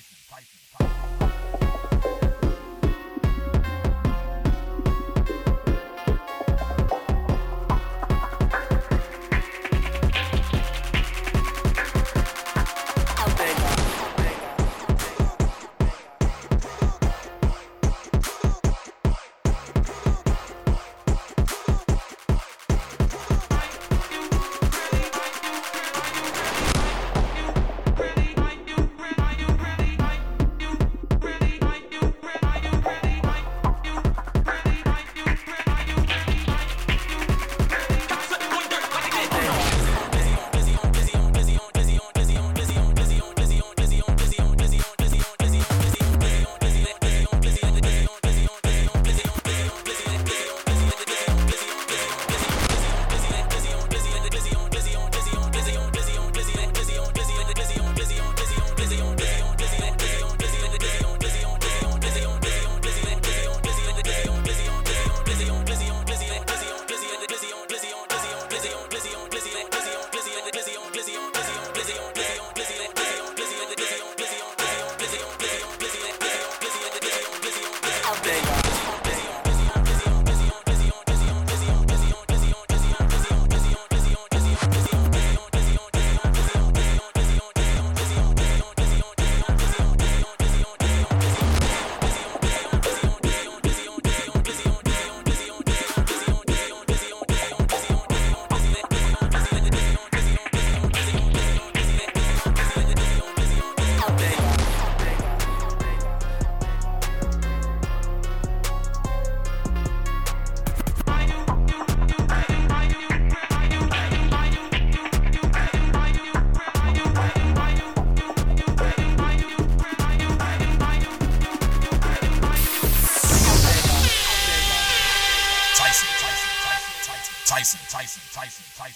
Tyson, Tyson, Tyson, Tyson, Tyson, Tyson, Tyson, Tyson.